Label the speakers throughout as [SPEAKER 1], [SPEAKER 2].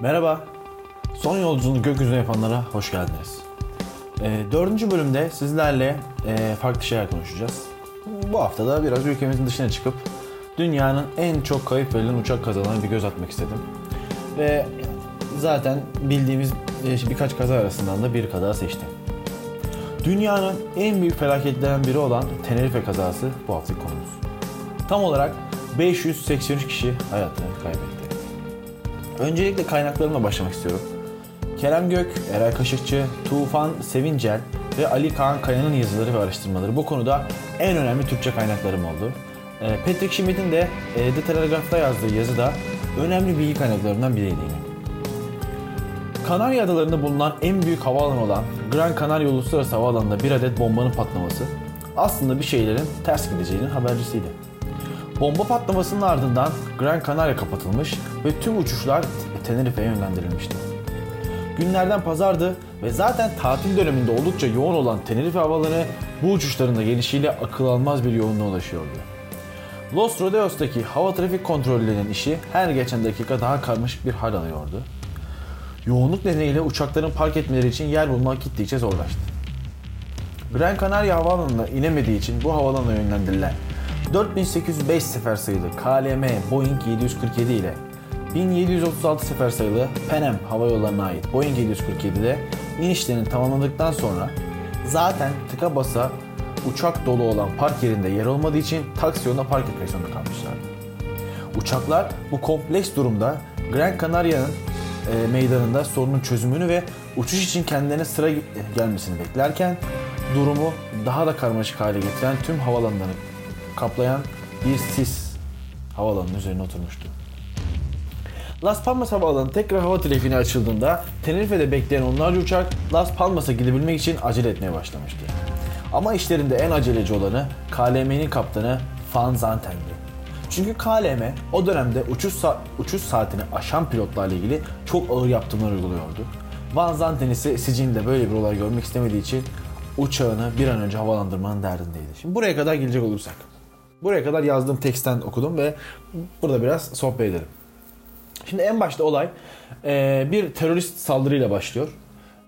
[SPEAKER 1] Merhaba. Son yolculuğunu gökyüzüne yapanlara hoş geldiniz. Ee, dördüncü bölümde sizlerle e, farklı şeyler konuşacağız. Bu hafta da biraz ülkemizin dışına çıkıp dünyanın en çok kayıp verilen uçak kazalarına bir göz atmak istedim. Ve zaten bildiğimiz e, birkaç kaza arasından da bir kaza seçtim. Dünyanın en büyük felaketlerinden biri olan Tenerife kazası bu haftaki konumuz. Tam olarak 583 kişi hayatını kaybetti. Öncelikle kaynaklarımla başlamak istiyorum. Kerem Gök, Eray Kaşıkçı, Tufan Sevincel ve Ali Kaan Kaya'nın yazıları ve araştırmaları bu konuda en önemli Türkçe kaynaklarım oldu. E, Patrick Schmidt'in de e, The Telegraph'ta yazdığı yazı da önemli bilgi kaynaklarından biriydi. Kanarya Adaları'nda bulunan en büyük havaalanı olan Gran Canaria Uluslararası Havaalanı'nda bir adet bombanın patlaması aslında bir şeylerin ters gideceğinin habercisiydi. Bomba patlamasının ardından Gran Canaria kapatılmış ve tüm uçuşlar Tenerife'ye yönlendirilmişti. Günlerden pazardı ve zaten tatil döneminde oldukça yoğun olan Tenerife Havaalanı bu uçuşların da gelişiyle akıl almaz bir yoğunluğa ulaşıyordu. Los Rodeos'taki hava trafik kontrollerinin işi her geçen dakika daha karmaşık bir hal alıyordu. Yoğunluk nedeniyle uçakların park etmeleri için yer bulmak gittikçe zorlaştı. Gran Canaria Havaalanı'na inemediği için bu havaalanına yönlendirilen 4805 sefer sayılı KLM Boeing 747 ile 1736 sefer sayılı Pan Am Hava Yolları'na ait Boeing 747'de inişlerini tamamladıktan sonra zaten tıka basa uçak dolu olan park yerinde yer olmadığı için taksi yoluna park etmek zorunda kalmışlardı. Uçaklar bu kompleks durumda Gran Canaria'nın e, meydanında sorunun çözümünü ve uçuş için kendilerine sıra gelmesini beklerken durumu daha da karmaşık hale getiren tüm havalanlarını kaplayan bir sis havalanının üzerine oturmuştu. Las Palmas Havaalanı tekrar hava trafiğine açıldığında Tenerife'de bekleyen onlarca uçak Las Palmas'a gidebilmek için acele etmeye başlamıştı. Ama işlerinde en aceleci olanı KLM'nin kaptanı Van Zanten'di. Çünkü KLM o dönemde uçuş, sa- uçuş saatini aşan pilotlarla ilgili çok ağır yaptırımlar uyguluyordu. Van Zanten ise sicilinde böyle bir olay görmek istemediği için uçağını bir an önce havalandırmanın derdindeydi. Şimdi buraya kadar gelecek olursak. Buraya kadar yazdığım teksten okudum ve burada biraz sohbet edelim. Şimdi en başta olay e, bir terörist saldırıyla başlıyor.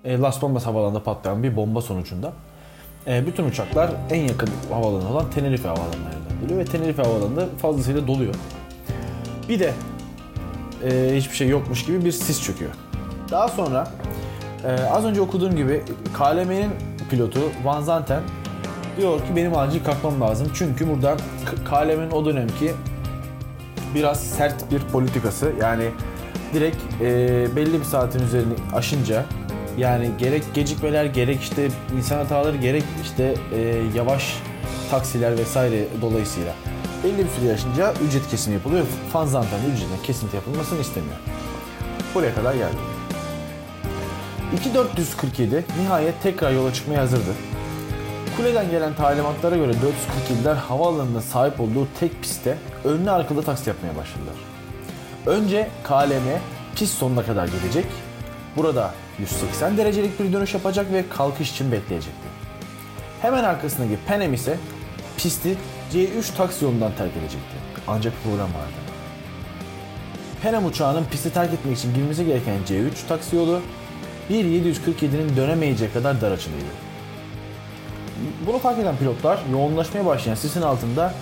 [SPEAKER 1] E, Las Palmas havaalanında patlayan bir bomba sonucunda. E, bütün uçaklar en yakın havaalanı olan Tenerife havaalanına yönlendiriyor ve Tenerife havaalanında fazlasıyla doluyor. Bir de hiçbir şey yokmuş gibi bir sis çöküyor. Daha sonra az önce okuduğum gibi KLM'nin pilotu Van Zanten diyor ki benim acil kalkmam lazım. Çünkü burada K- KLM'nin o dönemki biraz sert bir politikası. Yani direkt e, belli bir saatin üzerini aşınca yani gerek gecikmeler gerek işte insan hataları gerek işte e, yavaş taksiler vesaire dolayısıyla belli bir süre yaşınca ücret kesimi yapılıyor. Fanzantan ücretin kesinti yapılmasını istemiyor. Buraya kadar geldi. 2447 nihayet tekrar yola çıkmaya hazırdı. Kuleden gelen talimatlara göre 447'ler havaalanına sahip olduğu tek pistte önlü arkalı taksi yapmaya başladılar. Önce KLM pist sonuna kadar gelecek. Burada 180 derecelik bir dönüş yapacak ve kalkış için bekleyecekti. Hemen arkasındaki Penem ise pisti C3 taksi yolundan terk edecekti. Ancak problem vardı. Penem uçağının pisti terk etmek için girmesi gereken C3 taksi yolu 1.747'nin dönemeyeceği kadar dar açılıydı. Bunu fark eden pilotlar yoğunlaşmaya başlayan sisin altında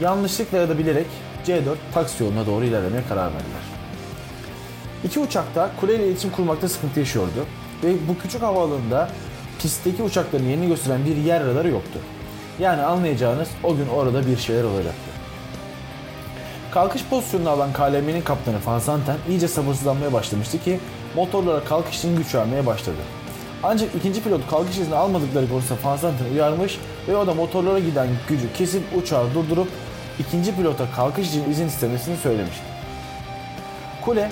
[SPEAKER 1] yanlışlıkla ya da bilerek C4 taksi yoluna doğru ilerlemeye karar verdiler. İki uçak da kuleyle iletişim kurmakta sıkıntı yaşıyordu ve bu küçük havaalanında pistteki uçakların yerini gösteren bir yer radarı yoktu. Yani anlayacağınız o gün orada bir şeyler olacaktı. Kalkış pozisyonunu alan KLM'nin kaptanı Van Zanten iyice sabırsızlanmaya başlamıştı ki motorlara kalkış için güç vermeye başladı. Ancak ikinci pilot kalkış izni almadıkları konusunda Van Zanten uyarmış ve o da motorlara giden gücü kesip uçağı durdurup ikinci pilota kalkış için izin istemesini söylemişti. Kule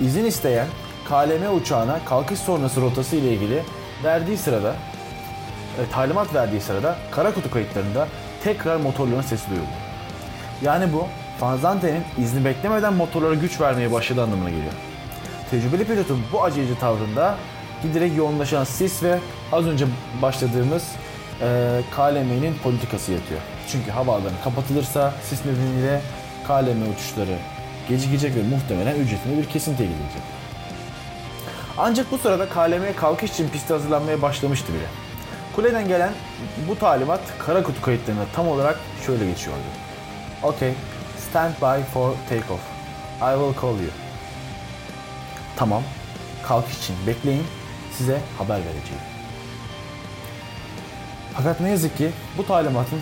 [SPEAKER 1] izin isteyen KLM uçağına kalkış sonrası rotası ile ilgili verdiği sırada e, talimat verdiği sırada kara kutu kayıtlarında tekrar motorların sesi duyuldu. Yani bu Van Zanten'in izni beklemeden motorlara güç vermeye başladığı anlamına geliyor. Tecrübeli pilotun bu aceleci tavrında giderek yoğunlaşan sis ve az önce başladığımız e, KLM'nin politikası yatıyor. Çünkü havaalanı kapatılırsa sis nedeniyle KLM uçuşları gecikecek ve muhtemelen ücretine bir kesintiye gidilecek. Ancak bu sırada KLM kalkış için pisti hazırlanmaya başlamıştı bile. Kuleden gelen bu talimat kara kutu kayıtlarında tam olarak şöyle geçiyordu. Okay, stand by for takeoff. I will call you. Tamam, kalkış için bekleyin, size haber vereceğim. Fakat ne yazık ki bu talimatın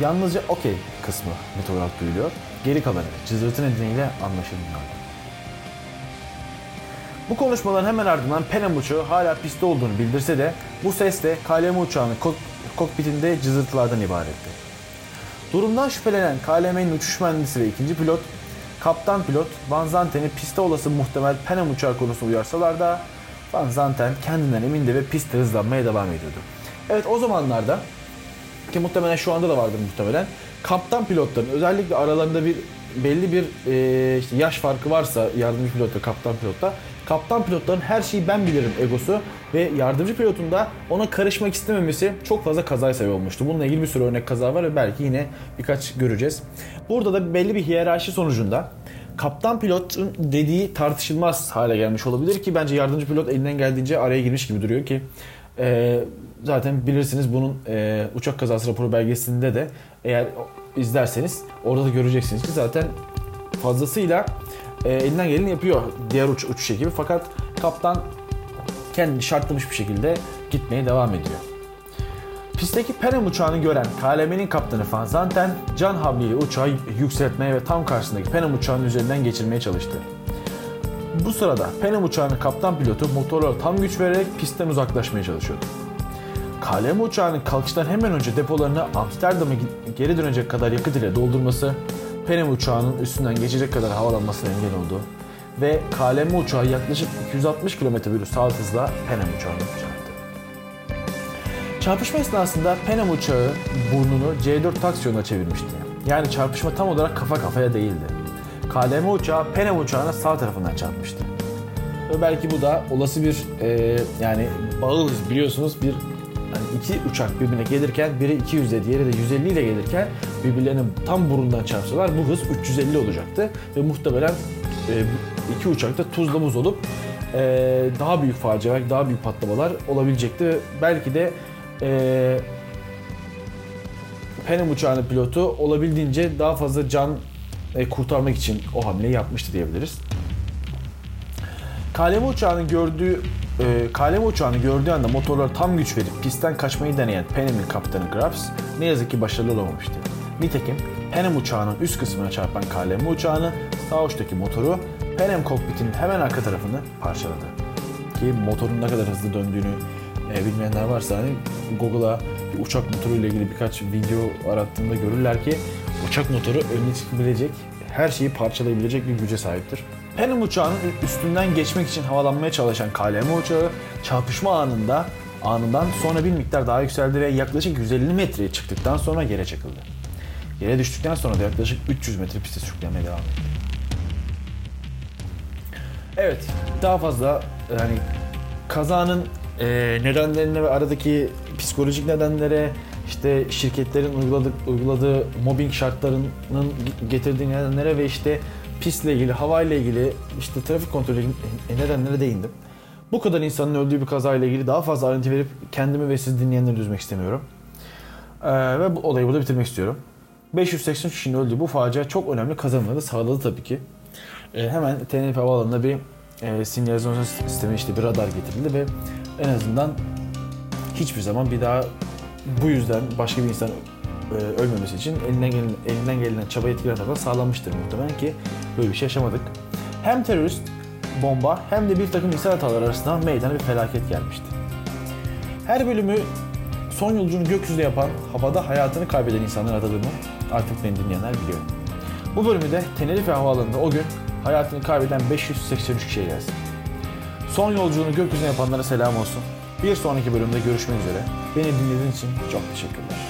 [SPEAKER 1] yalnızca okey kısmı net olarak duyuluyor. Geri kalanı cızırtı nedeniyle anlaşılmıyor. Bu konuşmaların hemen ardından Penem uçağı hala pistte olduğunu bildirse de bu ses de KLM uçağının kok- kokpitinde cızırtılardan ibaretti. Durumdan şüphelenen KLM'nin uçuş mühendisi ve ikinci pilot, kaptan pilot Van Zanten'i piste olası muhtemel Penem uçağı konusunda uyarsalar da Van Zanten kendinden emindi ve pistte hızlanmaya devam ediyordu. Evet o zamanlarda ki muhtemelen şu anda da vardır muhtemelen. Kaptan pilotların özellikle aralarında bir belli bir e, işte yaş farkı varsa yardımcı pilotla kaptan pilotta kaptan pilotların her şeyi ben bilirim egosu ve yardımcı pilotun da ona karışmak istememesi çok fazla kazaya sebep olmuştu. Bununla ilgili bir sürü örnek kaza var ve belki yine birkaç göreceğiz. Burada da belli bir hiyerarşi sonucunda kaptan pilotun dediği tartışılmaz hale gelmiş olabilir ki bence yardımcı pilot elinden geldiğince araya girmiş gibi duruyor ki e, zaten bilirsiniz bunun e, uçak kazası raporu belgesinde de eğer izlerseniz orada da göreceksiniz ki zaten fazlasıyla e, elinden geleni yapıyor diğer uç, uçuş ekibi fakat kaptan kendini şartlamış bir şekilde gitmeye devam ediyor. Pistteki Penem uçağını gören KLM'nin kaptanı Van Zanten can havliyle uçağı yükseltmeye ve tam karşısındaki Penem uçağının üzerinden geçirmeye çalıştı. Bu sırada Penem uçağının kaptan pilotu motorlara tam güç vererek pistten uzaklaşmaya çalışıyordu. KLM uçağının kalkıştan hemen önce depolarını Amsterdam'a geri dönecek kadar yakıt ile doldurması, Penem uçağının üstünden geçecek kadar havalanmasına engel oldu ve KLM uçağı yaklaşık 260 km bölü saat hızla Penem uçağına çarptı. Çarpışma esnasında Penem uçağı burnunu C4 taksiyonuna çevirmişti. Yani çarpışma tam olarak kafa kafaya değildi. KLM uçağı Penem uçağına sağ tarafından çarpmıştı. Ve belki bu da olası bir e, yani bağız biliyorsunuz bir yani iki uçak birbirine gelirken biri 200 ile diğeri de 150 ile gelirken birbirlerinin tam burundan çarpsalar bu hız 350 olacaktı ve muhtemelen e, iki uçak da tuzla buz olup e, daha büyük facia, daha büyük patlamalar olabilecekti belki de e, Penem uçağının pilotu olabildiğince daha fazla can e, kurtarmak için o hamleyi yapmıştı diyebiliriz. KLM uçağının gördüğü e, KLM uçağını gördüğü anda motorlar tam güç verip pistten kaçmayı deneyen Penem'in kaptanı Grabs ne yazık ki başarılı olamamıştı. Nitekim Penem uçağının üst kısmına çarpan KLM uçağını sağ uçtaki motoru Penem kokpitinin hemen arka tarafını parçaladı. Ki motorun ne kadar hızlı döndüğünü e, bilmeyenler varsa hani Google'a uçak motoru ile ilgili birkaç video arattığında görürler ki uçak motoru önüne çıkabilecek, her şeyi parçalayabilecek bir güce sahiptir. Penem uçağının üstünden geçmek için havalanmaya çalışan KLM uçağı çarpışma anında anından sonra bir miktar daha yükseldi ve yaklaşık 150 metreye çıktıktan sonra yere çakıldı. Yere düştükten sonra da yaklaşık 300 metre piste sürüklemeye devam etti. Evet, daha fazla yani kazanın e, nedenlerine ve aradaki psikolojik nedenlere, işte şirketlerin uyguladık, uyguladığı mobbing şartlarının getirdiği nedenlere ve işte pistle ilgili, havayla ilgili, işte trafik kontrolü nedenlere değindim. Bu kadar insanın öldüğü bir kazayla ilgili daha fazla ayrıntı verip kendimi ve siz dinleyenleri üzmek istemiyorum. Ee, ve bu olayı burada bitirmek istiyorum. 583 kişinin öldüğü bu facia çok önemli kazanımları sağladı tabii ki. Ee, hemen Tenerife Havaalanı'na bir e, sinyalizasyon sistemi işte bir radar getirildi ve en azından hiçbir zaman bir daha bu yüzden başka bir insan e, ölmemesi için elinden gelen, elinden gelen çaba etkiler tarafından sağlanmıştır muhtemelen ki böyle bir şey yaşamadık. Hem terörist bomba hem de bir takım insan hataları arasında meydana bir felaket gelmişti. Her bölümü son yolculuğunu gökyüzünde yapan, havada hayatını kaybeden insanların adadığını artık beni dinleyenler biliyor. Bu bölümü de Tenerife Havaalanı'nda o gün hayatını kaybeden 583 kişiye gelsin. Son yolculuğunu gökyüzüne yapanlara selam olsun. Bir sonraki bölümde görüşmek üzere. Beni dinlediğiniz için çok teşekkürler.